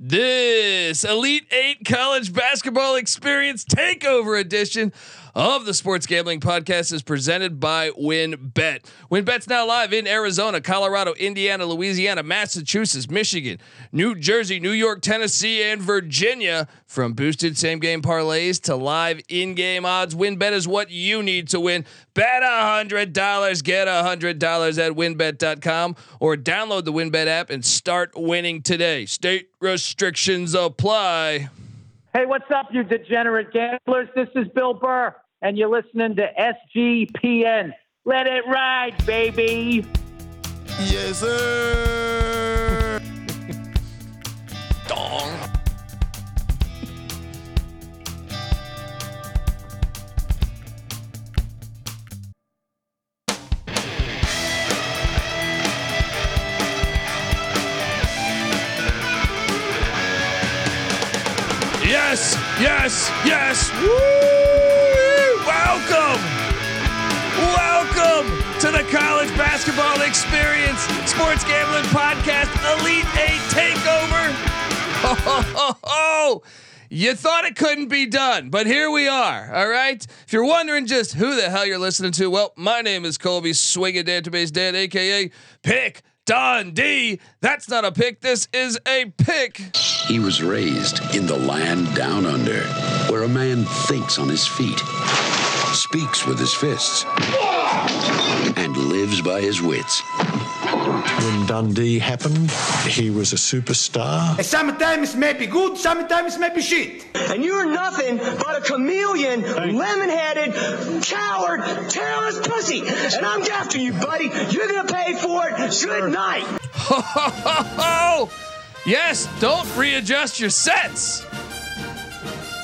This Elite Eight College Basketball Experience Takeover Edition of the Sports Gambling Podcast is presented by WynnBET. WynnBET's now live in Arizona, Colorado, Indiana, Louisiana, Massachusetts, Michigan, New Jersey, New York, Tennessee, and Virginia. From boosted same game parlays to live in game odds, WynnBET is what you need to win. Bet $100, get $100 at wynnbet.com or download the WynnBET app and start winning today. State restrictions apply. Hey, what's up, you degenerate gamblers? This is Bill Burr, and you're listening to SGPN. Let it ride, baby. Yes, sir. Dong. Yes, yes, yes. Woo! Welcome. Welcome to the college basketball experience, sports gambling podcast, Elite Eight Takeover. Ho, ho, ho, ho. You thought it couldn't be done, but here we are. All right. If you're wondering just who the hell you're listening to, well, my name is Colby Swinging Database Dad, aka Pick Dundee. That's not a pick. This is a pick. He was raised in the land down under, where a man thinks on his feet, speaks with his fists, and lives by his wits. When Dundee happened, he was a superstar. Sometimes it may be good, sometimes it may be shit. And you're nothing but a chameleon, lemon-headed, coward, terrorist pussy. And I'm after you, buddy. You're gonna pay for it. Good night. Ho, ho, ho, ho. Yes, don't readjust your sets.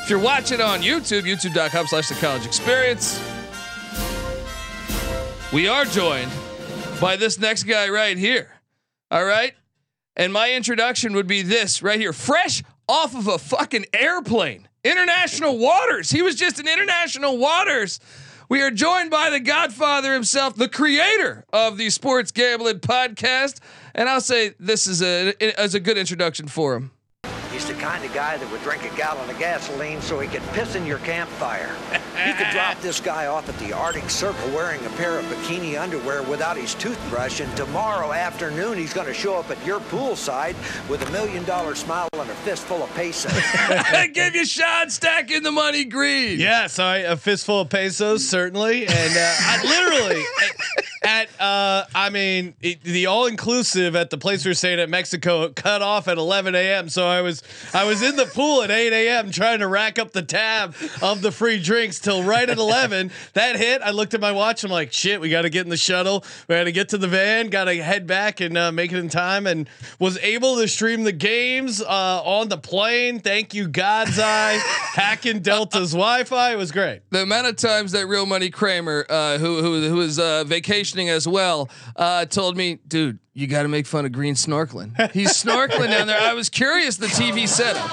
If you're watching on YouTube, youtube.com slash the college experience, we are joined by this next guy right here. All right. And my introduction would be this right here, fresh off of a fucking airplane, international waters. He was just in international waters. We are joined by the Godfather himself, the creator of the Sports Gambling Podcast, and I'll say this is a as a good introduction for him. He's the kind of guy that would drink a gallon of gasoline so he could piss in your campfire. you could drop this guy off at the Arctic Circle wearing a pair of bikini underwear without his toothbrush, and tomorrow afternoon he's going to show up at your poolside with a million dollar smile and a fistful of pesos. Give you Sean stacking the money green. Yeah, so I, a fistful of pesos certainly, and uh, I literally at, uh, I mean it, the all inclusive at the place we are staying at Mexico cut off at 11 a.m. So I was I was in the pool at 8 a.m. trying to rack up the tab of the free drinks till right at 11. That hit. I looked at my watch. I'm like, shit, we got to get in the shuttle. We got to get to the van. Got to head back and uh, make it in time. And was able to stream the games uh, on the plane. Thank you, God's Eye, hacking Delta's Wi-Fi. It was great. The amount of times that real money Kramer, uh, who who who is uh, vacationing as well, uh, told me, dude, you got to make fun of green snorkeling. He's snorkeling down there. I was curious the TV setup.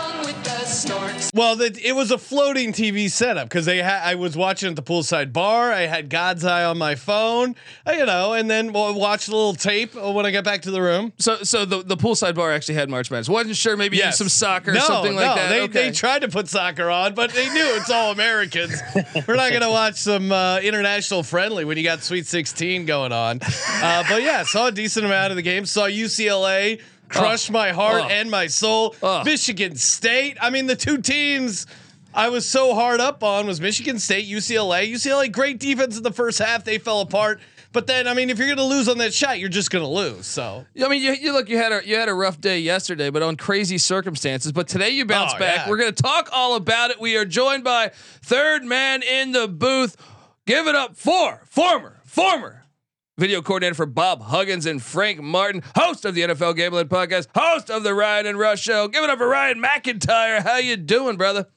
Well, the, it was a floating TV setup because they had. I was watching at the poolside bar. I had God's Eye on my phone, uh, you know, and then we'll watch a little tape uh, when I got back to the room. So so the, the poolside bar actually had March Madness. Wasn't sure maybe Yes. some soccer or no, something no, like that. They, okay. they tried to put soccer on, but they knew it's all Americans. We're not going to watch some uh, international friendly when you got Sweet 16 going on. Uh, but yeah, saw a decent amount of the game. Saw UCLA crush my heart Oh. and my soul. Oh. Michigan State. I mean, the two teams. I was so hard up on was Michigan State, UCLA. UCLA, great defense in the first half. They fell apart. But then, I mean, if you're going to lose on that shot, you're just going to lose. So I mean, you, you look, you had a you had a rough day yesterday, but on crazy circumstances. But today you bounce Oh, back. yeah. We're going to talk all about it. We are joined by third man in the booth. Give it up for former former video coordinator for Bob Huggins and Frank Martin, host of the NFL Gambling Podcast, host of the Ryan and Rush Show. Give it up for Ryan McIntyre. How you doing, brother?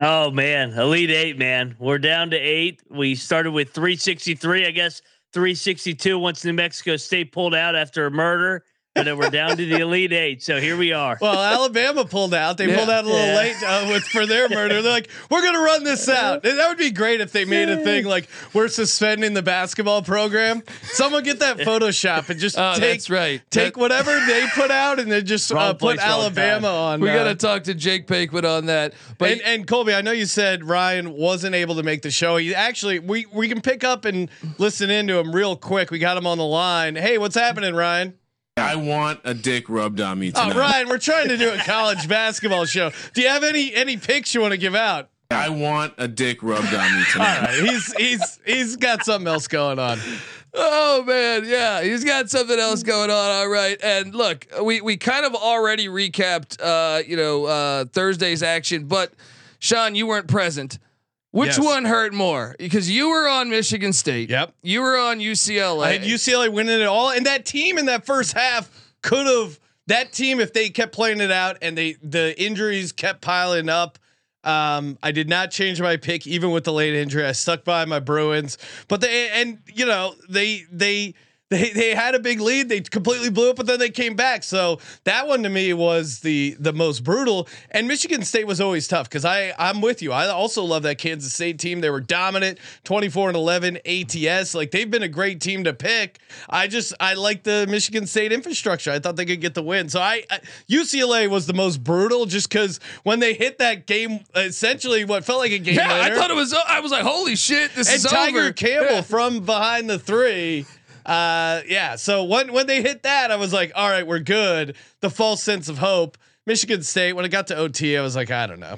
Oh man, Elite Eight, man. We're down to eight. We started with 363, I guess 362 once New Mexico State pulled out after a murder. But then we're down to the Elite Eight. So here we are. Well, Alabama pulled out. They Yeah. pulled out a little Yeah. late uh, with for their murder. They're like, we're gonna run this out. And that would be great if they made a thing like we're suspending the basketball program. Someone get that Photoshop and just Oh, take that's right. take That- whatever they put out and then just uh, put Alabama on. We uh, got to talk to Jake Paquin on that. But and, and Colby, I know you said Ryan wasn't able to make the show. He actually, we we can pick up and listen into him real quick. We got him on the line. Hey, what's happening, Ryan? I want a dick rubbed on me Oh, tonight. Ryan, we're trying to do a college basketball show. Do you have any any picks you want to give out? I want a dick rubbed on me tonight. right, he's he's he's got something else going on. Oh man, yeah, he's got something else going on. All right, and look, we we kind of already recapped, uh, you know, uh, Thursday's action, but Sean, you weren't present. Which Yes. one hurt more? Because you were on Michigan State. Yep. You were on UCLA. I had UCLA winning it all, and that team in that first half could have. That team, if they kept playing it out and they the injuries kept piling up, um, I did not change my pick even with the late injury. I stuck by my Bruins, but they and you know they they. They, they had a big lead. They completely blew it, but then they came back. So that one to me was the the most brutal. And Michigan State was always tough because I I'm with you. I also love that Kansas State team. They were dominant, 24 and 11 ATS. Like they've been a great team to pick. I just I like the Michigan State infrastructure. I thought they could get the win. So I, I UCLA was the most brutal just because when they hit that game, essentially what felt like a game. yeah, I thought it was. I was like, holy shit, this and is Tiger over. Campbell from behind the three. Uh, yeah. So when when they hit that, I was like, all right, we're good. The false sense of hope. Michigan State. When it got to OT, I was like, I don't know.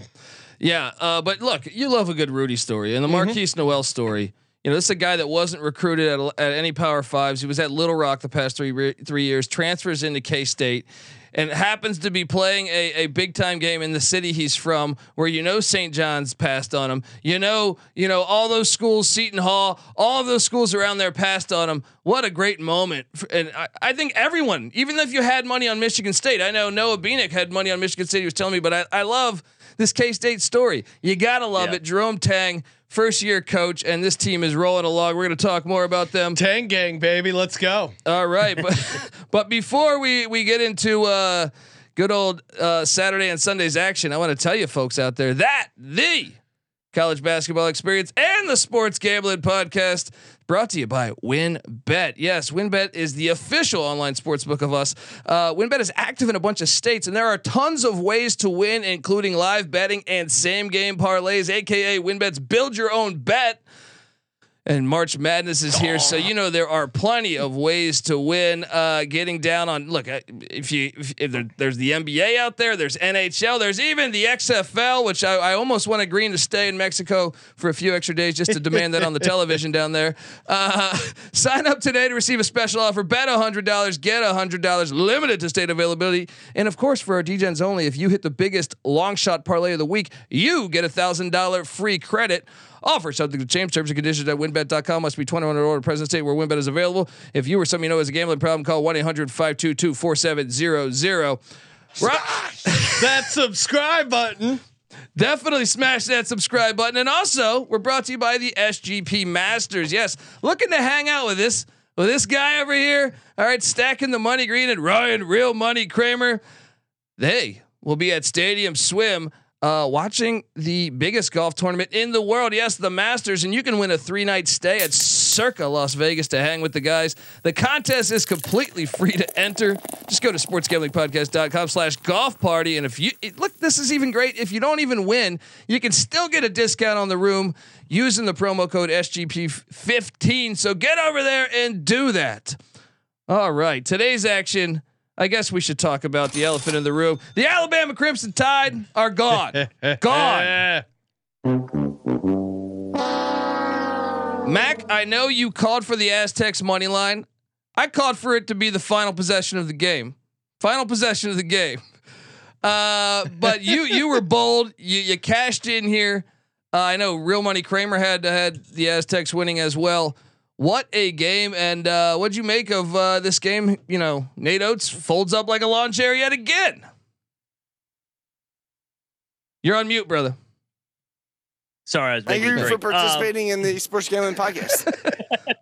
Yeah, uh, but look, you love a good Rudy story, and the Mm-hmm. Markquis Nowell story. You know, this is a guy that wasn't recruited at, at any Power Fives. He was at Little Rock the past three re- three years. Transfers into K State, and happens to be playing a, a big time game in the city he's from, where you know St. John's passed on him. You know, you know all those schools, Seton Hall, all of those schools around there passed on him. What a great moment! And I, I think everyone, even if you had money on Michigan State, I know Noah Beanick had money on Michigan State. He was telling me, but I, I love this K State story. You gotta love Yeah. it. Jerome Tang, first year coach, and this team is rolling along. We're gonna talk more about them. Tang gang, baby, let's go. All right, but but before we we get into uh, good old uh, Saturday and Sunday's action, I want to tell you folks out there that the college basketball experience and the sports gambling podcast brought to you by WynnBET. Yes, WynnBET is the official online sports book of us. Uh, WynnBET is active in a bunch of states, and there are tons of ways to win, including live betting and same game parlays, aka WynnBET's build your own bet. And March Madness is here, so you know there are plenty of ways to win. Uh, getting down on look, uh, if you if, if there, there's the NBA out there, there's NHL, there's even the XFL, which I, I almost want green to stay in Mexico for a few extra days just to demand that on the television down there. Uh, sign up today to receive a special offer. Bet hundred dollars, get hundred dollars, limited to state availability, and of course for our DGens only. If you hit the biggest long shot parlay of the week, you get a thousand dollar free credit. Offer subject to change terms and conditions at wynnbet.com. Must be 21 or older. Present state where WynnBET is available. If you or someone you know has a gambling problem, call 1 800 522 4700. That subscribe button. Definitely smash that subscribe button. And also, we're brought to you by the SGP Masters. Yes, looking to hang out with this with this guy over here. All right, stacking the money green and Ryan Real Money Kramer. They will be at Stadium Swim. Uh, watching the biggest golf tournament in the world. Yes, the Masters, and you can win a three night stay at Circa Las Vegas to hang with the guys. The contest is completely free to enter. Just go to sportsgamblingpodcast.com slash golf party. And if you look, this is even great. If you don't even win, you can still get a discount on the room using the promo code SGP15. So get over there and do that. All right, today's action. I guess we should talk about the elephant in the room. The Alabama Crimson Tide are gone. gone. Mac, I know you called for the Aztecs money line. I called for it to be the final possession of the game. Final possession of the game. Uh, but you you were bold. You you cashed in here. Uh, I know Real Money Kramer had had the Aztecs winning as well. What a game! And uh, what'd you make of uh, this game? You know, Nate Oats folds up like a lawn chair yet again. You're on mute, brother. Sorry, I was Thank making you a for drink. Um, participating in the Sports Gambling Podcast.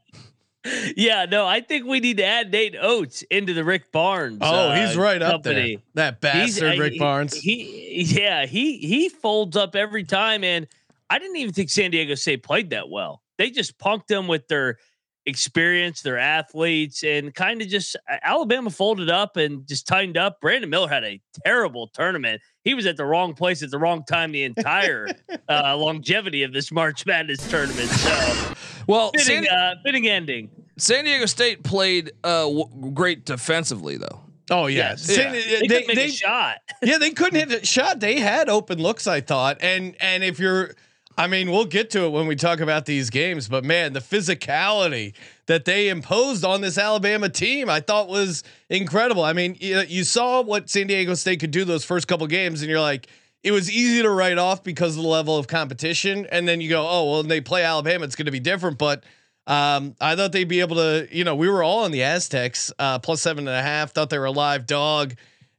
Yeah, no, I think we need to add Nate Oats into the Rick Barnes. Oh, uh, he's right up there. That He's- bastard, uh, Rick he- Barnes. He, yeah, he he folds up every time, and I didn't even think San Diego State played that well. They just punked them with their experience, their athletes, and kind of just uh, Alabama folded up and just tightened up. Brandon Miller had a terrible tournament. He was at the wrong place at the wrong time the entire uh, longevity of this March Madness tournament. So Well, fitting, San, uh, fitting ending. San Diego State played uh, w- great defensively, though. Oh yeah, Yes. San- They, they- couldn't make they- a shot. yeah, they couldn't hit a shot. They had open looks, I thought, and and if you're, I mean, we'll get to it when we talk about these games, but man, the physicality that they imposed on this Alabama team, I thought was incredible. I mean, you, you saw what San Diego State could do those first couple games, and you're like. It was easy to write off because of the level of competition, and then you go, "Oh well." When they play Alabama, it's going to be different. But um, I thought they'd be able to, you know, we were all on the Aztecs uh, plus seven and a half. Thought they were a live dog,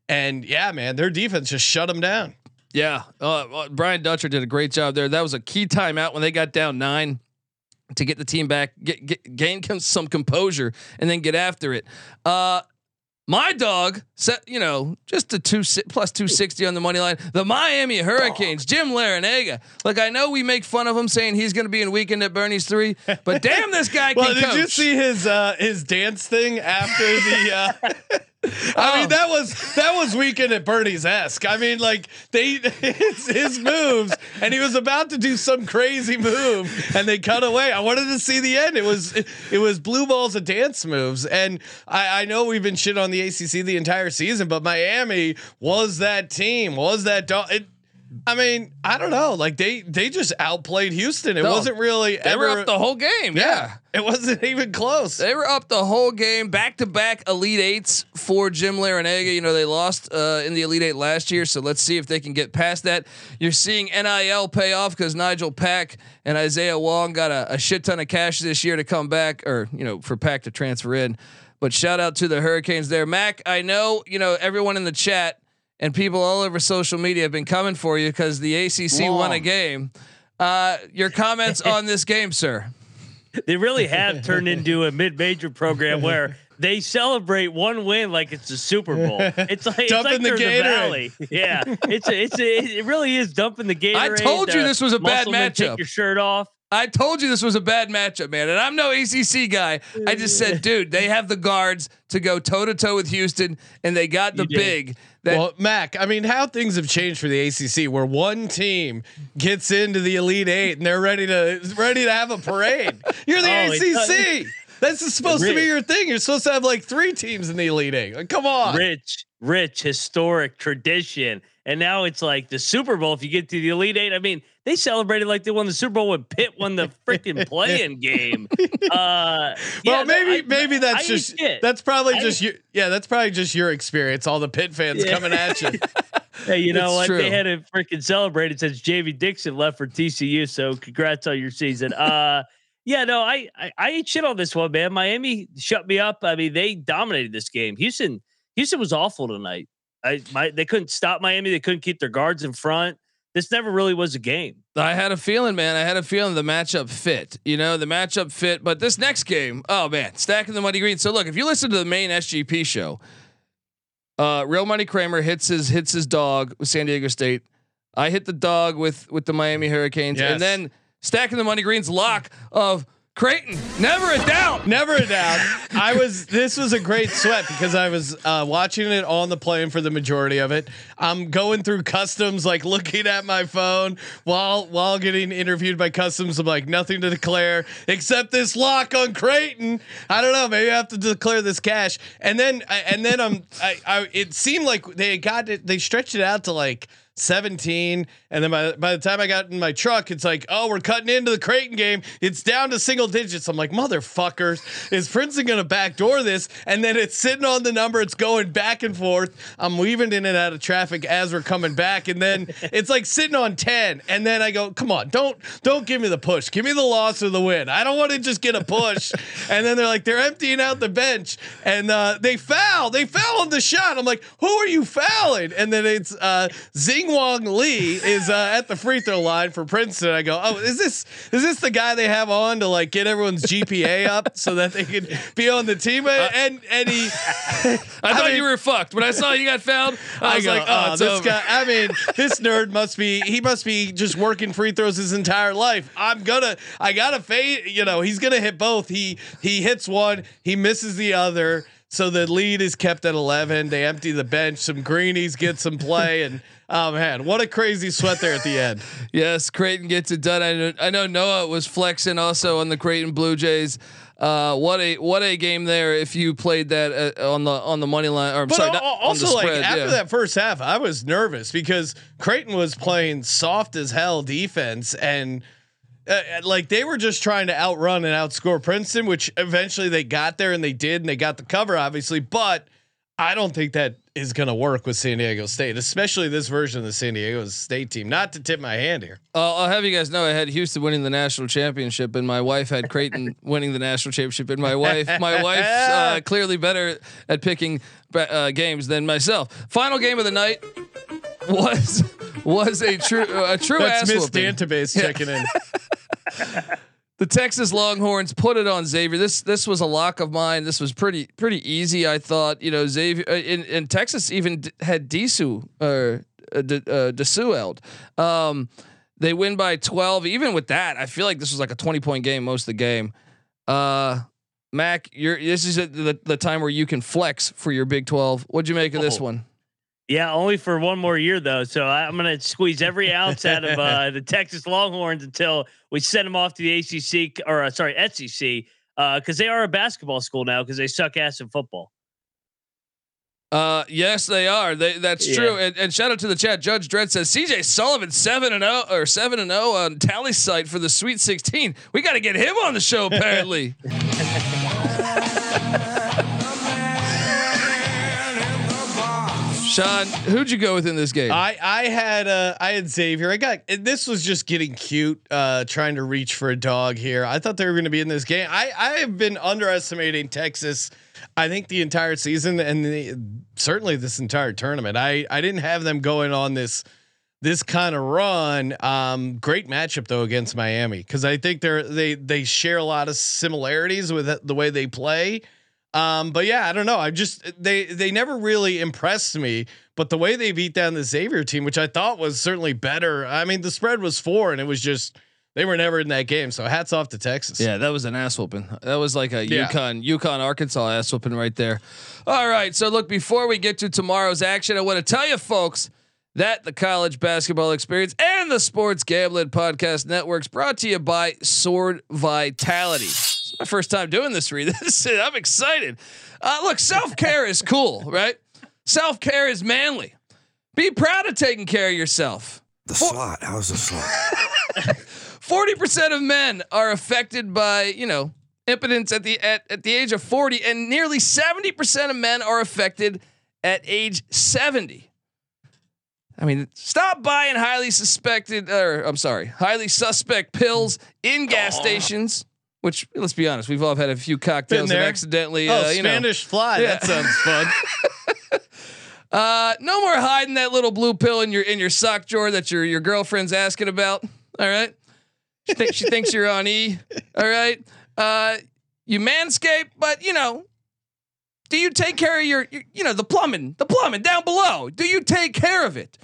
and yeah, man, their defense just shut them down. Yeah, uh, uh, Brian Dutcher did a great job there. That was a key timeout when they got down nine to get the team back, get, get gain some composure, and then get after it. Uh, my dog set, you know, just a two si- plus two sixty on the money line. The Miami Hurricanes, Jim Larrañaga. Like I know we make fun of him saying he's going to be in weekend at Bernie's three, but damn, this guy Well, can did coach. you see his uh, his dance thing after the? Uh, I mean, oh. that was that was weekend at Bernie's esque. I mean, like they his, his moves, and he was about to do some crazy move, and they cut away. I wanted to see the end. It was it, it was blue balls of dance moves, and I, I know we've been shit on the ACC the entire season, but Miami was that team, was that dog. It, I mean, I don't know. Like they they just outplayed Houston. It No, wasn't really they ever were up the whole game. yeah, it wasn't even close. They were up the whole game, back to back Elite Eights for Jim Larrañaga. You know, they lost uh, in the Elite Eight last year, so let's see if they can get past that. You're seeing NIL pay off because Nigel Pack and Isaiah Wong got a, a shit ton of cash this year to come back, or, you know, for Pack to transfer in. But shout out to the Hurricanes there. Mac, I know, you know, everyone in the chat and people all over social media have been coming for you because the ACC won a game. Uh, your comments on this game, sir? They really have turned into a mid-major program where they celebrate one win like it's a Super Bowl. It's like it's Dumping like the they're in the Gatorade. valley. Yeah, it's a, it's a, it really is dumping the Gatorade. I told you this was a bad matchup. Take your shirt off. I told you this was a bad matchup, man. And I'm no ACC guy. I just said, dude, they have the guards to go toe to toe with Houston, and they got the big. That well, Mac, I mean, how things have changed for the ACC, where one team gets into the Elite Eight and they're ready to ready to have a parade. You're the Oh, ACC. That's supposed to be your thing. You're supposed to have like three teams in the Elite Eight. Like, come on. Rich, rich, historic tradition. And now it's like the Super Bowl. If you get to the Elite Eight, I mean, they celebrated like they won the Super Bowl when Pitt won the freaking playing game. Uh, Well, yeah, maybe I- maybe that's I just that's probably I just you. Yeah, that's probably just your experience. All the Pitt fans Yeah. coming at you. Hey, you know It's what? true. They had it freaking celebrated since Jamie Dixon left for TCU. So congrats on your season. Uh, yeah, no, I, I I ain't shit on this one, man. Miami shut me up. I mean, they dominated this game. Houston, Houston was awful tonight. I my they couldn't stop Miami. They couldn't keep their guards in front. This never really was a game. I had a feeling, man. I had a feeling the matchup fit. You know, the matchup fit. But this next game, oh man, stacking the money green. So look, if you listen to the main SGP show, uh, Real Money Kramer hits his hits his dog with San Diego State. I hit the dog with with the Miami Hurricanes, Yes. and then stacking the money greens lock of Creighton. Never a doubt. Never a doubt. I was. This was a great sweat because I was uh, watching it on the plane for the majority of it. I'm going through customs, like looking at my phone while while getting interviewed by customs. I'm like nothing to declare except this lock on Creighton. I don't know. Maybe I have to declare this cash. And then and then I'm. I, I it seemed like they got it. They stretched it out to like. 17 and then by, by the time I got in my truck it's like oh we're cutting into the Creighton game. It's down to single digits. I'm like motherfuckers is Princeton gonna backdoor this? And then it's sitting on the number. It's going back and forth. I'm weaving in and out of traffic as we're coming back. And then it's like sitting on 10 and then I go come on don't don't give me the push. Give me the loss or the win. I don't want to just get a push. And then they're like they're emptying out the bench. And uh, they foul. They foul on the shot I'm like who are you fouling? And then it's uh, Zing Ming Wong Lee is uh, at the free throw line for Princeton. I go, oh, is this is this the guy they have on to like get everyone's GPA up so that they can be on the team? And and he, I, thought mean- you were fucked when I saw you got fouled. I, I, was go, like, oh, oh, it's this over. guy. I mean, this nerd must be. He must be just working free throws his entire life. I'm gonna. I gotta fade. You know, he's gonna hit both. He he hits one. He misses the other. So the lead is kept at 11. They empty the bench. Some greenies get some play, and oh man, what a crazy sweat there at the end. Yes, Creighton gets it done. I know, I know Noah was flexing also on the Creighton Blue Jays. Uh, what a what a game there! If you played that uh, on the on the money line, or I'm But sorry, al- not- on the also, like after yeah. that first half, I was nervous because Creighton was playing soft as hell defense, and uh, like they were just trying to outrun and outscore Princeton, which eventually they got there and they did, and they got the cover, obviously. But I don't think that is going to work with San Diego State, especially this version of the San Diego State team. Not to tip my hand here. Uh, I'll have you guys know I had Houston winning the national championship, and my wife had Creighton winning the national championship. And my wife, my wife's uh, clearly better at picking uh, games than myself. Final game of the night was was a true a true That's ass Miss. Dantabase checking in. The Texas Longhorns put it on Xavier. This this was a lock of mine. This was pretty pretty easy. I thought you know Xavier uh, in, in Texas even d- had Disu or uh, D- uh. Um, they win by twelve. Even with that, I feel like this was like a twenty point game most of the game. Uh, Mac, you're this is the the time where you can flex for your Big Twelve. What'd you make of this Oh. one? Yeah, only for one more year though. So I- I'm going to squeeze every ounce out of uh, the Texas Longhorns until we send them off to the ACC or uh, sorry SEC because they are a basketball school now because they suck ass in football. Uh, yes, they are. They, that's Yeah. true. And, and shout out to the chat. Judge Dredd says CJ Sullivan seven and zero or seven and zero on tally site for the Sweet Sixteen. We got to get him on the show. Apparently, Sean, who'd you go with in this game? I I had uh I had Xavier. I got this was just getting cute, uh, trying to reach for a dog here. I thought they were going to be in this game. I I have been underestimating Texas. I think the entire season and the, certainly this entire tournament. I I didn't have them going on this this kind of run. Um, great matchup though against Miami because I think they're they they share a lot of similarities with the way they play. Um, but yeah, I don't know. I just they they never really impressed me. But the way they beat down the Xavier team, which I thought was certainly better. I mean, the spread was four, and it was just they were never in that game. So hats off to Texas. Yeah, that was an ass whooping. That was like a Yeah. UConn, UConn, Arkansas ass whooping right there. All right, so look, before we get to tomorrow's action, I want to tell you, folks, that the college basketball experience and the Sports Gambling Podcast Networks brought to you by Sword Vitality. It's my first time doing this, Reed. This is- I'm excited. Uh, look, self care is cool, right? Self care is manly. Be proud of taking care of yourself. The slot. How's the slot? 40% of men are affected by, you know, impotence at the at, at the age of 40 and nearly 70% of men are affected at age 70. I mean, stop buying highly suspected or I'm sorry, highly suspect pills in gas stations, which let's be honest, we've all had a few cocktails and accidentally Oh, uh, you know. Spanish fly. Yeah. That sounds fun. Uh, no more hiding that little blue pill in your in your sock drawer that your your girlfriend's asking about. All right, she thinks she thinks you're on E. All right, uh, you manscape, but you know, do you take care of your, your you know the plumbing, the plumbing down below? Do you take care of it?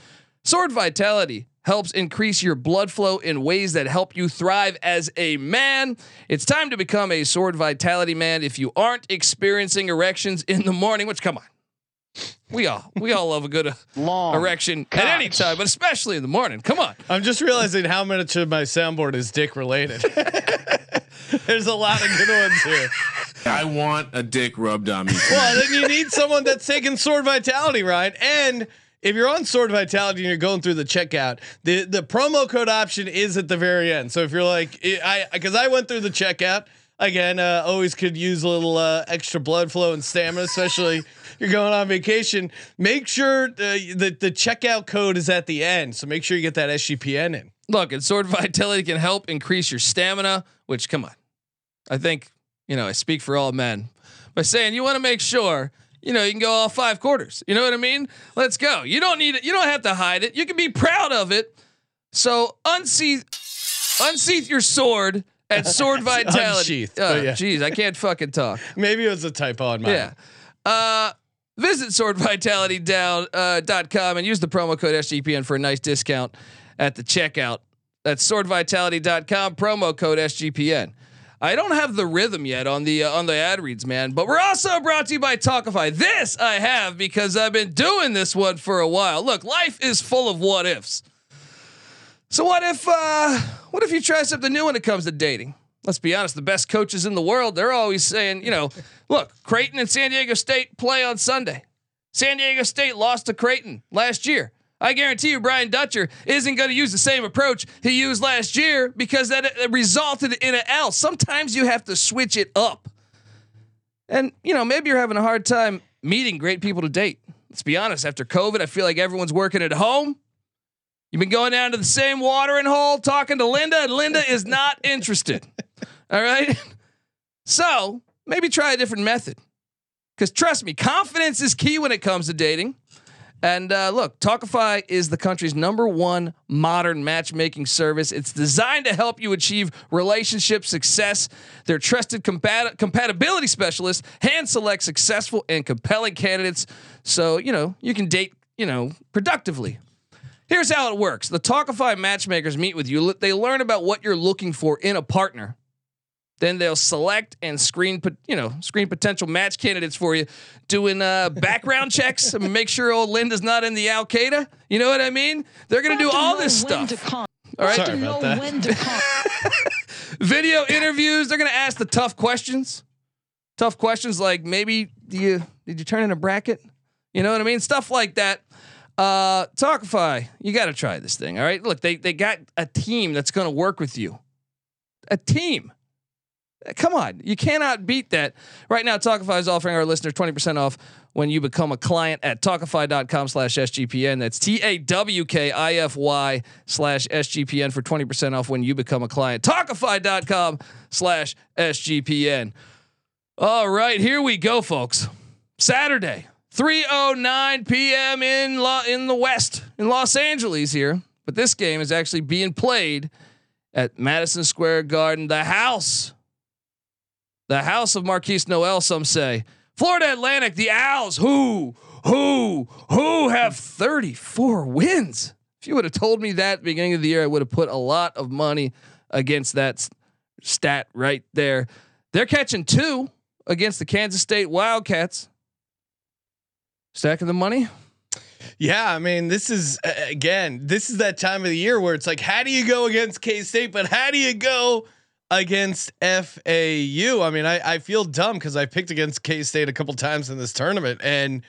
Sword Vitality helps increase your blood flow in ways that help you thrive as a man. It's time to become a Sword Vitality man. If you aren't experiencing erections in the morning, which come on. We all we all love a good uh, Long. erection at any time, but especially in the morning. Come on. I'm just realizing how much of my soundboard is dick related. There's a lot of good ones here. I want a dick rubbed on me. Well, then you need someone that's taking Sword Vitality, right? And if you're on Sword Vitality and you're going through the checkout, the the promo code option is at the very end. So if you're like, I because I went through the checkout again, uh, always could use a little uh, extra blood flow and stamina, especially you're going on vacation. Make sure the the checkout code is at the end. So make sure you get that SGPN in. Look, and Sword Vitality can help increase your stamina, which come on. I think, you know, I speak for all men by saying you want to make sure you know, you can go all five quarters. You know what I mean? Let's go. You don't need it. You don't have to hide it. You can be proud of it. So unseath, unsheath your sword at Sword Vitality. Unsheath, Uh, yeah. Jeez, I can't fucking talk. Maybe it was a typo on mine. Yeah. Uh, visit swordvitality.com uh, dot com and use the promo code SGPN for a nice discount at the checkout. That's swordvitality.com, promo code SGPN. I don't have the rhythm yet on the uh, on the ad reads, man. But we're also brought to you by Tawkify. This I have because I've been doing this one for a while. Look, life is full of what ifs. So what if uh, what if you try something new when it comes to dating? Let's be honest, the best coaches in the world, they're always saying, you know, look, Creighton and San Diego State play on Sunday. San Diego State lost to Creighton last year. I guarantee you, Brian Dutcher isn't going to use the same approach he used last year because that resulted in an L. Sometimes you have to switch it up. And, you know, maybe you're having a hard time meeting great people to date. Let's be honest, after COVID, I feel like everyone's working at home. You've been going down to the same watering hole talking to Linda, and Linda is not interested. All right. So maybe try a different method. Because trust me, confidence is key when it comes to dating. And uh, look, Tawkify is the country's number one modern matchmaking service. It's designed to help you achieve relationship success. Their trusted compat- compatibility specialists hand select successful and compelling candidates so, you know, you can date, you know, productively. Here's how it works. The Tawkify matchmakers meet with you. They learn about what you're looking for in a partner. Then they'll select and screen, you know, screen potential match candidates for you, doing uh, background checks, and make sure old Linda's not in the Al Qaeda. You know what I mean? They're gonna do all this stuff. All right. Sorry about that. Video interviews. They're gonna ask the tough questions. Tough questions like maybe do you did you turn in a bracket? You know what I mean? Stuff like that. Uh, Tawkify, you got to try this thing. All right. Look, they they got a team that's going to work with you. A team. Come on, you cannot beat that. Right now, Tawkify is offering our listeners 20% off when you become a client at tawkify.com slash SGPN. That's T A W K I F Y slash SGPN for 20% off when you become a client. Tawkify.com slash SGPN. All right, here we go, folks. Saturday, 3:09 p.m. in Lo- in the West in Los Angeles here, but this game is actually being played at Madison Square Garden, the house, the house of Markquis Nowell. Some say Florida Atlantic, the Owls, who who who have 34 wins. If you would have told me that at the beginning of the year, I would have put a lot of money against that stat right there. They're catching two against the Kansas State Wildcats. Stacking the money. Yeah, I mean, this is again, this is that time of the year where it's like, how do you go against K State, but how do you go against FAU? I mean, I, I feel dumb because I picked against K State a couple times in this tournament, and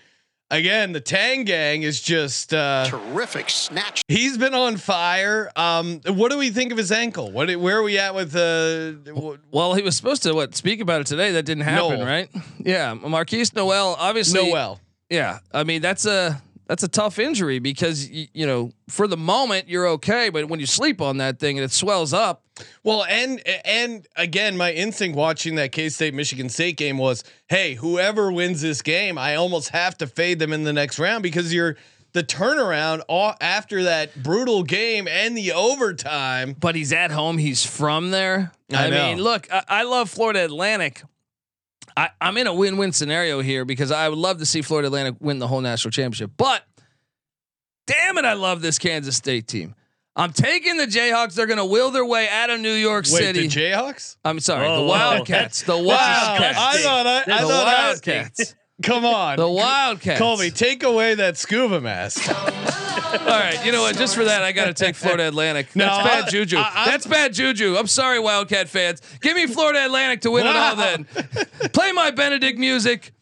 again, the Tang Gang is just uh, Terrific snatch. he's been on fire. Um, what do we think of his ankle? What where are we at with uh, w- Well, he was supposed to what speak about it today. That didn't happen, Nowell. right? Yeah, Markquis Nowell. Obviously, Nowell? Yeah, I mean that's a that's a tough injury because y- you know for the moment you're okay, but when you sleep on that thing and it swells up, Well, and and again, my instinct watching that K State Michigan State game was, hey, whoever wins this game, I almost have to fade them in the next round because you're the turnaround after that brutal game and the overtime. but he's at home. He's from there. I I, mean, look, I, I love Florida Atlantic. I, I'm in a win-win scenario here because I would love to see Florida Atlantic win the whole national championship. But damn it, I love this Kansas State team. I'm taking the Jayhawks. They're going to will their way out of New York Wait, City. the Jayhawks? I'm sorry, Whoa, the whoa. Wildcats. The Wildcats. I thought I, I the thought I- Wildcats. come on, The Wildcats. Colby, take away that scuba mask. All right, you know what? Just for that, I got to take Florida Atlantic. No, That's bad I- juju. I- That's bad juju. I'm sorry, Wildcat fans. Give me Florida Atlantic to win it all. Then play my Benedict music.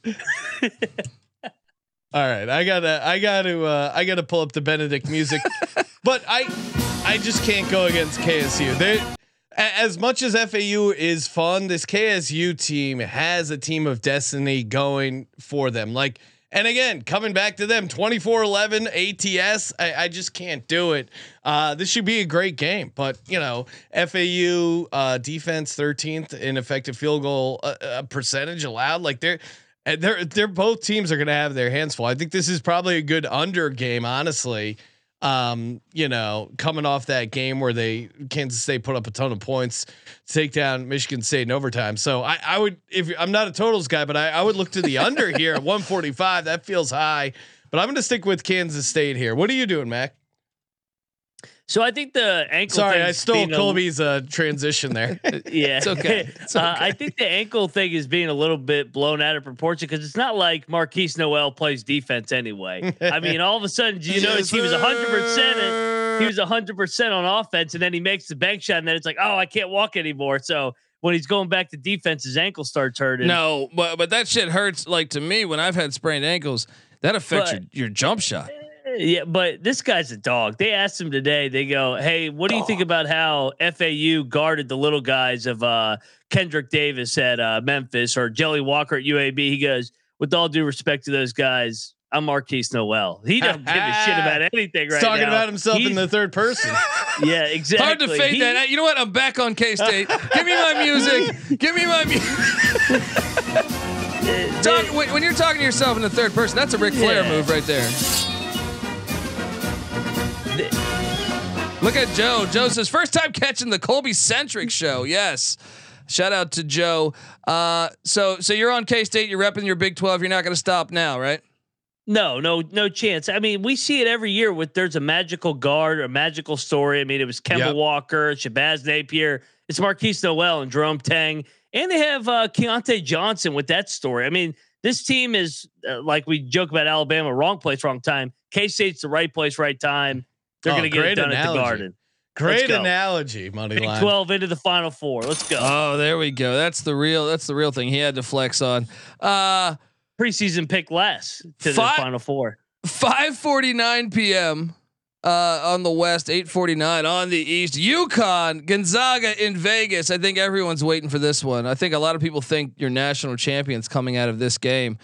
All right, I gotta, I gotta, uh, I gotta pull up the Benedict music, but I, I just can't go against KSU. They, as much as FAU is fun, this KSU team has a team of destiny going for them. Like, and again, coming back to them, 24-11 ATS, I, I just can't do it. Uh, this should be a great game, but you know, FAU uh, defense 13th in effective field goal uh, uh, percentage allowed. Like they're and they're they're both teams are going to have their hands full. I think this is probably a good under game, honestly. Um, you know, coming off that game where they Kansas State put up a ton of points, take down Michigan State in overtime. So I, I would if I'm not a totals guy, but I, I would look to the under here at 145. That feels high, but I'm going to stick with Kansas State here. What are you doing, Mac? So I think the ankle. Sorry, I stole Colby's uh, transition there. yeah, It's okay. It's Uh, I think the ankle thing is being a little bit blown out of proportion because it's not like Markquis Nowell plays defense anyway. I mean, all of a sudden, you notice he was hundred percent. He was hundred percent on offense, and then he makes the bank shot, and then it's like, oh, I can't walk anymore. So when he's going back to defense, his ankle starts hurting. No, but but that shit hurts. Like to me, when I've had sprained ankles, that affects But- your, your jump shot. Yeah, but this guy's a dog. They asked him today. They go, "Hey, what do you think about how FAU guarded the little guys of uh, Kendrick Davis at uh, Memphis or Jelly Walker at UAB?" He goes, "With all due respect to those guys, I'm Markquis Nowell. He doesn't give a shit about anything He's right talking now. about himself in the third person. yeah, exactly. Hard to fade He- that. You know what? I'm back on K State. Give me my music. Give me my music. Talk, when, when you're talking to yourself in the third person, that's a Ric Flair Yeah. move right there. Look at Joe. Joe says first time catching the Colby centric show. Yes. Shout out to Joe. Uh, so so you're on K State. You're repping your Big Twelve. You're not going to stop now, right? No, no, no chance. I mean, we see it every year with there's a magical guard, a magical story. I mean, it was Kemba Yep. Walker, Shabazz Napier, it's Markquis Nowell and Jerome Tang, and they have uh, Keyontae Johnson with that story. I mean, this team is uh, like we joke about Alabama, wrong place, wrong time. K State's the right place, right time. They're Oh, going to get it great done at the analogy. Garden. Great analogy, money Big line. Twelve into the Final Four. Let's go. Oh, there we go. That's the real. That's the real thing. He had to flex on. Uh, Preseason pick less to the Final Four. 5:49 p.m. Uh, on the west, 8:49 on the east. UConn, Gonzaga in Vegas. I think everyone's waiting for this one. I think a lot of people think you're national champions coming out of this game.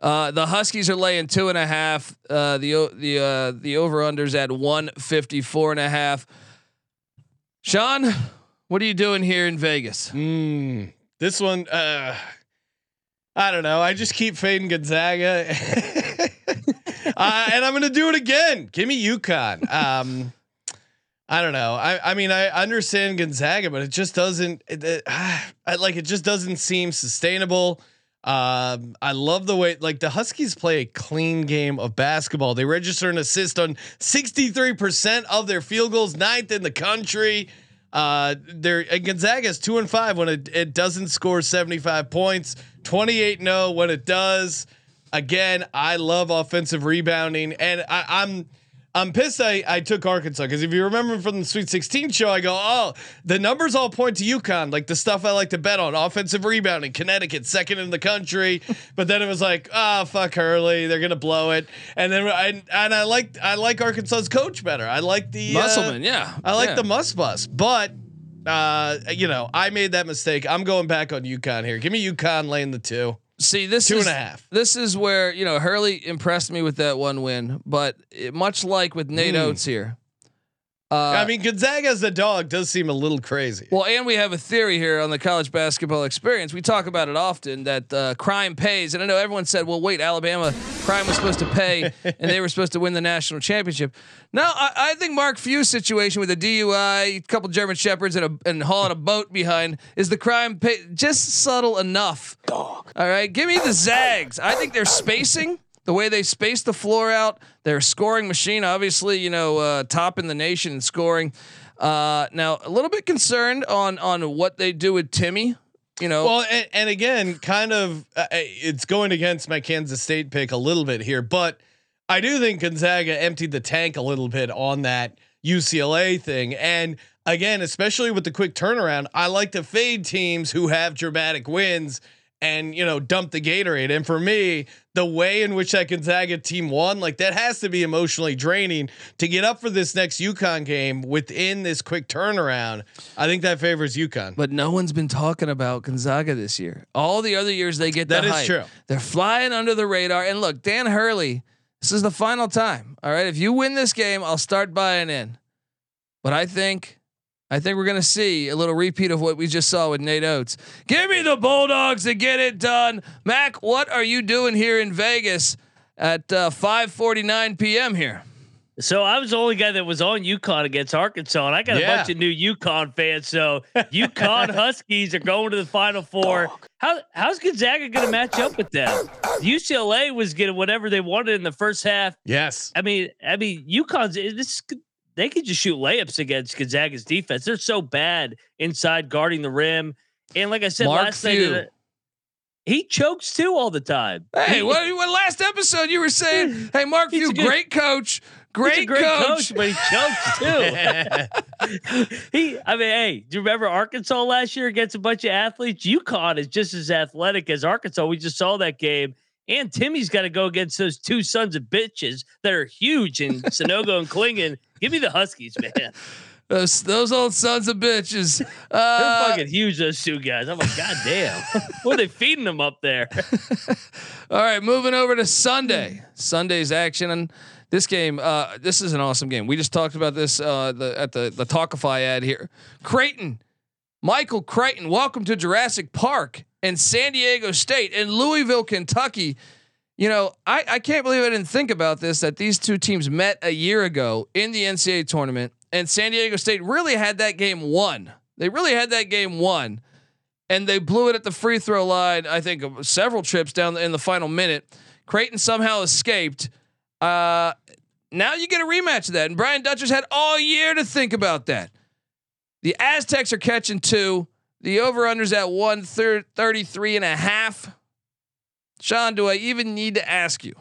Uh, the Huskies are laying two and a half. Uh, the the uh, the over unders at 154 and a half. Sean, what are you doing here in Vegas? Mm, this one, uh, I don't know. I just keep fading Gonzaga, uh, and I'm gonna do it again. Give me UConn. Um, I don't know. I, I mean, I understand Gonzaga, but it just doesn't. It, it, I, like it just doesn't seem sustainable. Um, I love the way like the Huskies play a clean game of basketball. They register an assist on 63% of their field goals, ninth in the country. Uh, they're and Gonzaga's two and five when it, it doesn't score 75 points, 28 no when it does. Again, I love offensive rebounding, and I, I'm I'm pissed I, I took Arkansas because if you remember from the Sweet 16 show, I go, oh, the numbers all point to UConn, like the stuff I like to bet on, offensive rebounding, Connecticut second in the country. but then it was like, ah, oh, fuck Hurley, they're gonna blow it. And then I and I like I like Arkansas's coach better. I like the uh, Musselman, yeah. I like yeah. the must bus, but uh, you know, I made that mistake. I'm going back on UConn here. Give me UConn laying the two. See, this Two is and a half. This is where you know Hurley impressed me with that one win, but it, much like with Nate Hmm. Oats here. Uh, I mean, Gonzaga as a dog does seem a little crazy. well, and we have a theory here on the college basketball experience. We talk about it often that uh, crime pays, and I know everyone said, "Well, wait, Alabama crime was supposed to pay, and they were supposed to win the national championship." No, I, I think Mark Few's situation with a DUI, a couple German shepherds, and a and hauling a boat behind is the crime pay just subtle enough. Dog. All right, give me the Zags. I think they're spacing the way they space the floor out. They're scoring machine, obviously, you know, uh, top in the nation in scoring. Uh, now, a little bit concerned on on what they do with Timme. You know, Well, and, and again, kind of, uh, it's going against my Kansas State pick a little bit here, but I do think Gonzaga emptied the tank a little bit on that UCLA thing. And again, especially with the quick turnaround, I like to fade teams who have dramatic wins and you know dump the Gatorade. And for me, the way in which that Gonzaga team won, like that has to be emotionally draining to get up for this next UConn game within this quick turnaround. I think that favors UConn. but no one's been talking about Gonzaga this year. All the other years they get That the is hype. true. They're flying under the radar. And look, Dan Hurley, this is the final time. All right, if you win this game, I'll start buying in. But I think I think we're going to see a little repeat of what we just saw with Nate Oats. Give me the Bulldogs to get it done. Mac, what are you doing here in Vegas at uh, 5:49 p.m. here? So I was the only guy that was on UConn against Arkansas, and I got Yeah. a bunch of new UConn fans. So UConn Huskies are going to the Final Four. How how's Gonzaga going to match up with them? UCLA was getting whatever they wanted in the first half. Yes. I mean, I mean, UConn's this they could just shoot layups against Gonzaga's defense. They're so bad inside guarding the rim, and like I said Mark last night, Few. he chokes too all the time. Hey, what, what last episode you were saying? Hey, Mark Few, good- great coach, great, great coach. coach, but he chokes too. he, I mean, hey, do you remember Arkansas last year against a bunch of athletes? UConn is just as athletic as Arkansas. We just saw that game. And Timme's got to go against those two sons of bitches that are huge in Sanogo and Clingan. Give me the Huskies, man. Those, those old sons of bitches. They're Uh, fucking huge, those two guys. I'm like, God damn. what are they feeding them up there? all right, moving over to Sunday. Sunday's action and this game. Uh, this is an awesome game. We just talked about this uh, the, at the the Tawkify ad here. Creighton, Michael Crichton, welcome to Jurassic Park and San Diego State and Louisville, Kentucky. You know, I, I can't believe I didn't think about this that these two teams met a year ago in the NCAA tournament, and San Diego State really had that game won. They really had that game won, and they blew it at the free throw line. I think several trips down in the final minute. Creighton somehow escaped. Uh, now you get a rematch of that, and Brian Dutcher's had all year to think about that. The Aztecs are catching two. The over-under's at one thir- 33 and a half. Sean, do I even need to ask you?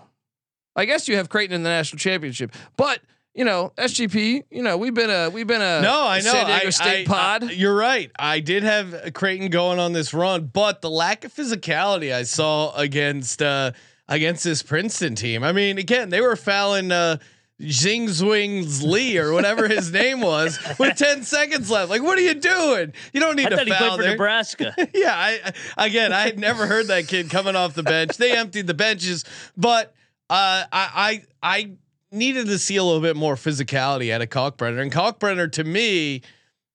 I guess you have Creighton in the national championship, but you know SGP. You know we've been a we've been a No, I know. San Diego I- State I- pod. I- you're right. I did have Creighton going on this run, but the lack of physicality I saw against uh against this Princeton team. I mean, again, they were fouling uh Jing Zwings Lee or whatever his name was with 10 seconds left. Like, what are you doing? You don't need I to thought he played foul for. Nebraska. yeah, I I- again, I had never heard that kid coming off the bench. They emptied the benches, but uh, I I I needed to see a little bit more physicality out of Kalkbrenner. And Kalkbrenner, to me,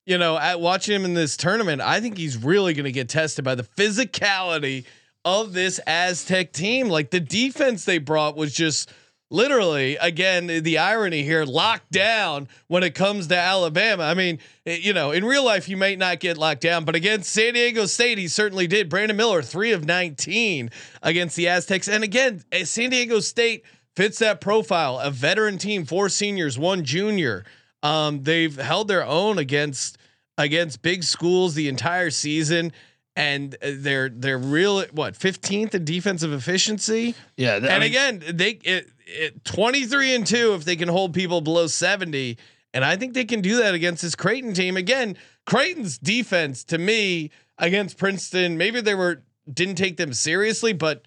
you know, at watching him in this tournament, I think he's really going to get tested by the physicality of this Aztec team. Like the defense they brought was just literally again the irony here locked down when it comes to Alabama. I mean, eh, you know, in real life you might not get locked down, but against San Diego State he certainly did. Brandon Miller 3 of 19 against the Aztecs. And again, eh, San Diego State fits that profile, a veteran team, four seniors, one junior. Um, they've held their own against against big schools the entire season and they're they're real what 15th in defensive efficiency. Yeah, th- I and mean- again, they it, it, 23 and 2 if they can hold people below 70 and I think they can do that against this Creighton team. Again, Creighton's defense to me against Princeton, maybe they were didn't take them seriously, but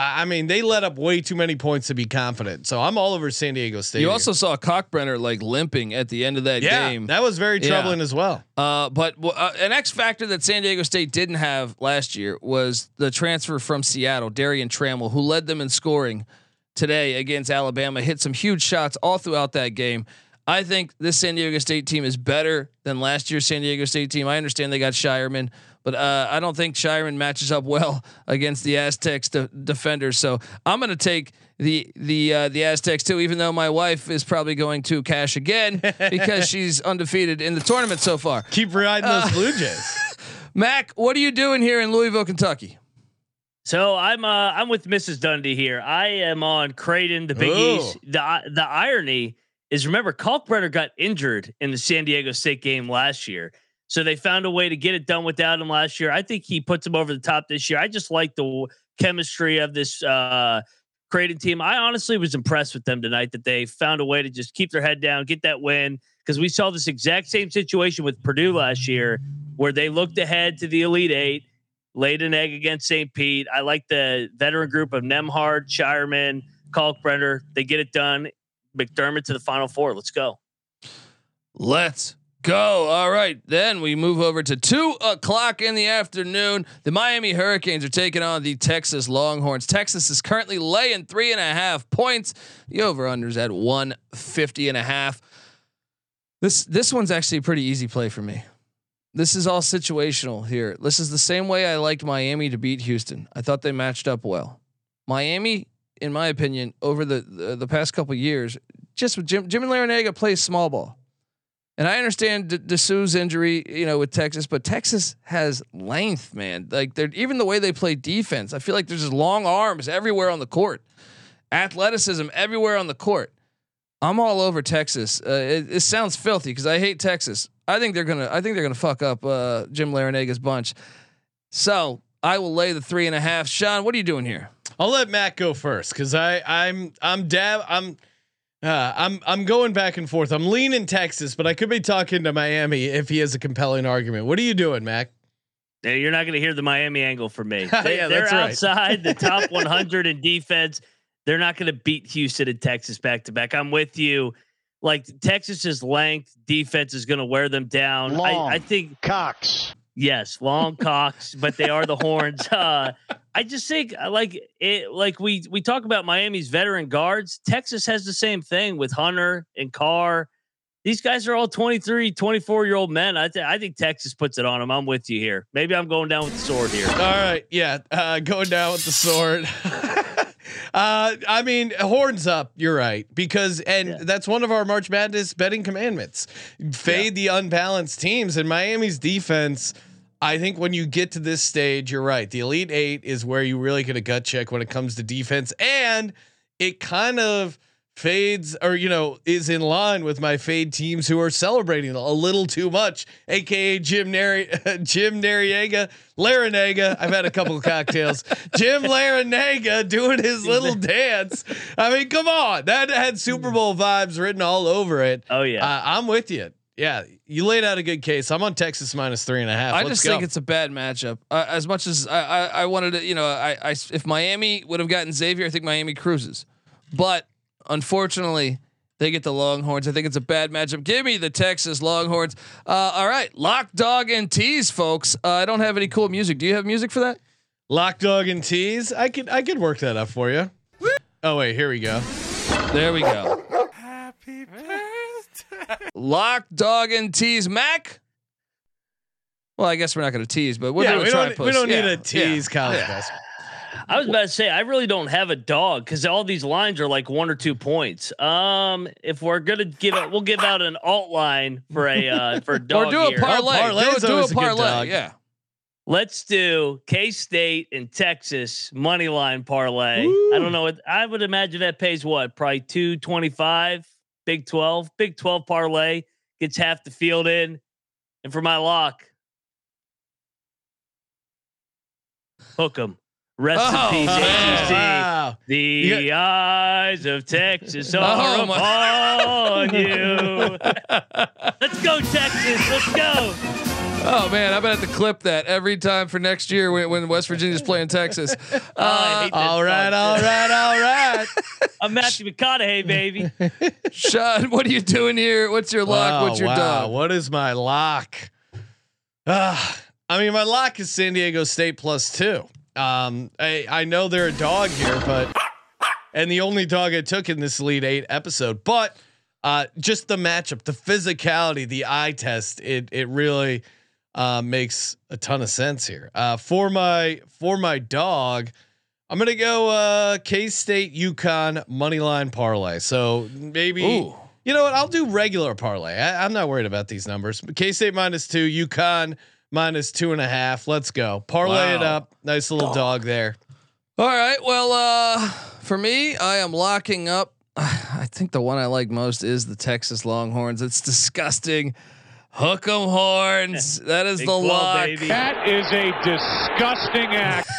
I mean, they let up way too many points to be confident. So I'm all over San Diego State. You also saw Kalkbrenner like limping at the end of that yeah, game. that was very Yeah. troubling as well. Uh, but uh, an X factor that San Diego State didn't have last year was the transfer from Seattle, Darrion Trammell, who led them in scoring today against Alabama. Hit some huge shots all throughout that game. I think this San Diego State team is better than last year's San Diego State team. I understand they got Scheierman, but uh, I don't think Scheierman matches up well against the Aztecs de- defenders. So I'm going to take the the uh, the Aztecs too, even though my wife is probably going to cash again because she's undefeated in the tournament so far. Keep riding those Blue Jays. Mac, what are you doing here in Louisville, Kentucky? So I'm uh I'm with Mrs. Dundee here. I am on Creighton, the Big Ooh. East. The the irony is remember Kalkbrenner got injured in the San Diego State game last year. So they found a way to get it done without him last year. I think he puts him over the top this year. I just like the chemistry of this uh Creighton team. I honestly was impressed with them tonight that they found a way to just keep their head down, get that win. Because we saw this exact same situation with Purdue last year, where they looked ahead to the Elite Eight, laid an egg against St. Pete. I like the veteran group of Nembhard, Scheierman, Kalkbrenner. They get it done. McDermott to the Final Four. Let's go. Let's go. All right. Then we move over to two o'clock in the afternoon. The Miami Hurricanes are taking on the Texas Longhorns. Texas is currently laying three and a half points. The over unders at 150 and a half. This this one's actually a pretty easy play for me. This is all situational here. This is the same way I liked Miami to beat Houston. I thought they matched up well. Miami, in my opinion, over the the, the past couple years, just with Jim Jim and Larrañaga plays small ball. And I understand Disu's injury, you know, with Texas, but Texas has length, man. Like they're even the way they play defense. I feel like there's just long arms everywhere on the court, athleticism everywhere on the court. I'm all over Texas. Uh, it, it sounds filthy because I hate Texas. I think they're gonna. I think they're gonna fuck up uh, Jim Larrañaga's bunch. So I will lay the three and a half. Sean, what are you doing here? I'll let Matt go first because I I'm I'm dab I'm uh, I'm I'm going back and forth. I'm leaning Texas, but I could be talking to Miami if he has a compelling argument. What are you doing, Mac? Yeah, You're not going to hear the Miami angle from me. They, that's they're right. outside the top 100 in defense. They're not going to beat Houston and Texas back to back. I'm with you. Like Texas's length defense is going to wear them down. I, I think Cox. yes, long cocks, but they are the horns. Uh, I just think uh, like it. Like we we talk about Miami's veteran guards. Texas has the same thing with Hunter and Carr. These guys are all 23, 24 year old men. I, th- I think Texas puts it on them. I'm with you here. Maybe I'm going down with the sword here. All right, yeah, uh, going down with the sword. uh, I mean, horns up. You're right because, and Yeah. that's one of our March Madness betting commandments: fade the unbalanced teams. And Miami's defense. I think when you get to this stage, you're right. The Elite Eight is where you really get a gut check when it comes to defense, and it kind of fades or you know is in line with my fade teams who are celebrating a little too much aka jim Neri- jim nariega Larrañaga. I've had a couple of cocktails. Jim Larrañaga doing his little dance. I mean come on. That had super bowl vibes written all over it. Oh yeah. uh, i'm with you yeah you laid out a good case i'm on texas minus three and a half I Let's just go. think it's a bad matchup. Uh, as much as I, I, I wanted to, you know, I, I, if Miami would have gotten Xavier, I think Miami cruises. But unfortunately, they get the Longhorns. I think it's a bad matchup. Give me the Texas Longhorns. Uh, all right, lock, dog, and tease, folks. Uh, I don't have any cool music. Do you have music for that? lock dog and tease i could i could work that up for you oh wait here we go There we go. Happy birthday. Lock, dog, and tease. Mac. Well, I guess we're not going to tease, but we'll yeah, do a we try don't, we don't Yeah, need a yeah. tease college basketball. I was about to say I really don't have a dog because all these lines are like one or two points. Um, if we're gonna give it, we'll give out an alt line for a uh, for a dog. Or do a parlay. Oh, parlay's do, do a a parlay. dog. Yeah. Let's do K State and Texas money line parlay. I don't know what I would imagine that pays what probably two twenty five. Big Twelve, Big Twelve parlay gets half the field in, and for my lock, hook 'em. Rest Oh, in peace. ACC. Wow. The You eyes of Texas Oh, are my- upon you. Let's go, Texas. Let's go. Oh man, I'm gonna have to clip that every time for next year when, when West Virginia's playing Texas. Oh, I Uh, hate that All right, song, all too. right, all right. I'm Matthew McConaughey, baby. Sean, what are you doing here? What's your lock? What's your wow. dog? What is my lock? Ah, I mean, my lock is San Diego State plus two. Um, I I know they're a dog here, but and the only dog I took in this Elite Eight episode, but uh, just the matchup, the physicality, the eye test, it it really uh, makes a ton of sense here. Uh, for my for my dog, I'm gonna go uh, K State UConn money line parlay. So maybe Ooh. you know what? I'll do regular parlay. I, I'm not worried about these numbers. K State minus two, UConn minus two and a half. Let's go. Parlay it up. Nice little dog there. All right. Well, uh, for me, I am locking up. I think the one I like most is the Texas Longhorns. It's disgusting. Hook 'em horns. That is Big the 12, lock. baby. That is a disgusting act.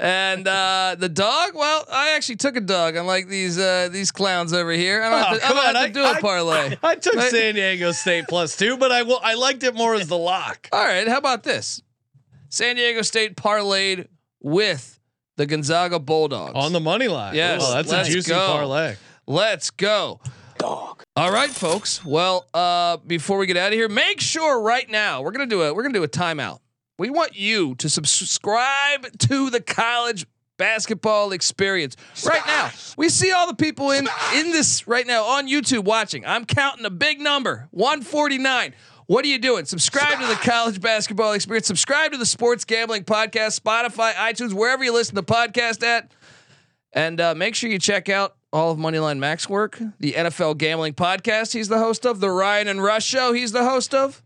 And uh, the dog. Well, I actually took a dog. Unlike these uh, these clowns over here. I don't have Oh, to, I come on, have I- to do a I- parlay. I took Right. San Diego State plus two, but I will. I liked it more as the lock. All right. How about this? San Diego State parlayed with the Gonzaga Bulldogs On the money line. Yes, Oh, that's let's a juicy go. parlay. Let's go. Dog. All right, folks. Well, uh, before we get out of here, make sure right now we're gonna do a we're gonna do a timeout. We want you to subscribe to the college basketball experience. Right now, we see all the people in in this right now on YouTube watching. I'm counting a big number, 149. What are you doing? Subscribe to the College Basketball Experience. Subscribe to the Sports Gambling Podcast, Spotify, iTunes, wherever you listen to podcast at. And uh, make sure you check out all of Moneyline Mac's work, the NFL Gambling Podcast. He's the host of the Ryan and Rush Show. He's the host of.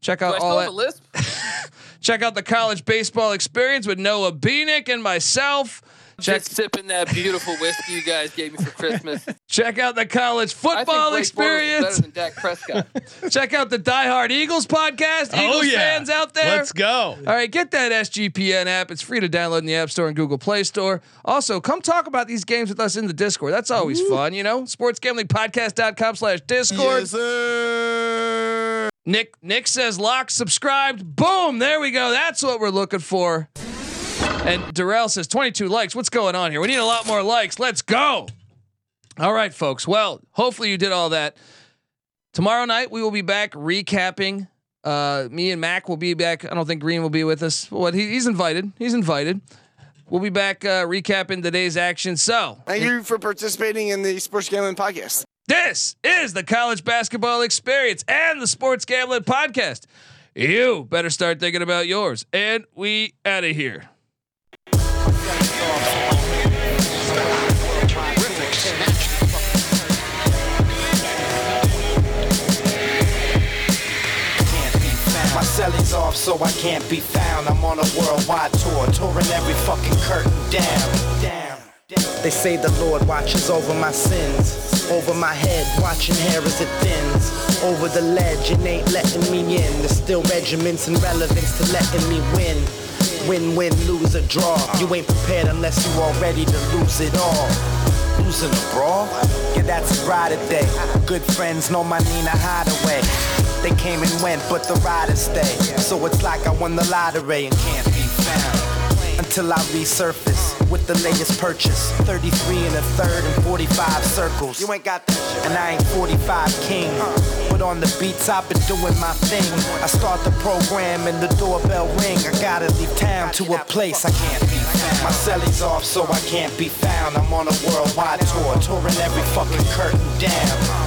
Check out all that. lisp? Check out the College Baseball Experience with Noah Beanick and myself. Check Just sipping that beautiful whiskey you guys gave me for Christmas. check out the College I think Football Blake Bortles is Experience. better than Dak Prescott. Check out the Die Hard Eagles podcast. Oh, Eagles oh yeah, fans out there. Let's go. All right, get that SGPN app. It's free to download in the App Store and Google Play Store. Also, come talk about these games with us in the Discord. That's always fun, you know? SportsGamblingPodcast.com slash Discord. Yes, sir. Nick Nick says lock subscribed. Boom, there we go. That's what we're looking for. And Darrell says 22 likes. What's going on here? We need a lot more likes. Let's go. All right, folks. Well, hopefully you did all that. Tomorrow night we will be back recapping. Uh, me and Mac will be back. I don't think Green will be with us. What he, he's invited. He's invited. We'll be back uh, recapping today's action. So Thank you for participating in the Sports Gambling Podcast. this is the college basketball experience and the sports gambling podcast. You better start thinking about yours. And we out of here. My cellie's off, so I can't be found. I'm on a worldwide tour, touring every fucking curtain down. Down. They say the Lord watches over my sins. Over my head, watching hair as it thins. Over the ledge, and ain't letting me in. There's still regiments and relevance to letting me win. Win, win, lose or draw. You ain't prepared unless you all ready to lose it all. Losing a brawl? Yeah, that's a Friday day. Good friends know my Nina Hideaway. They came and went, but the riders stay. So it's like I won the lottery and can't be found. Until I resurface with the latest purchase. 33 and a third and 45 circles. You ain't got that shit. And I ain't 45 king. But on the beats, I've been doing my thing. I start the program and the doorbell ring. I gotta leave town to a place I can't be found. My cellie's off, so I can't be found. I'm on a worldwide tour, touring every fucking curtain down.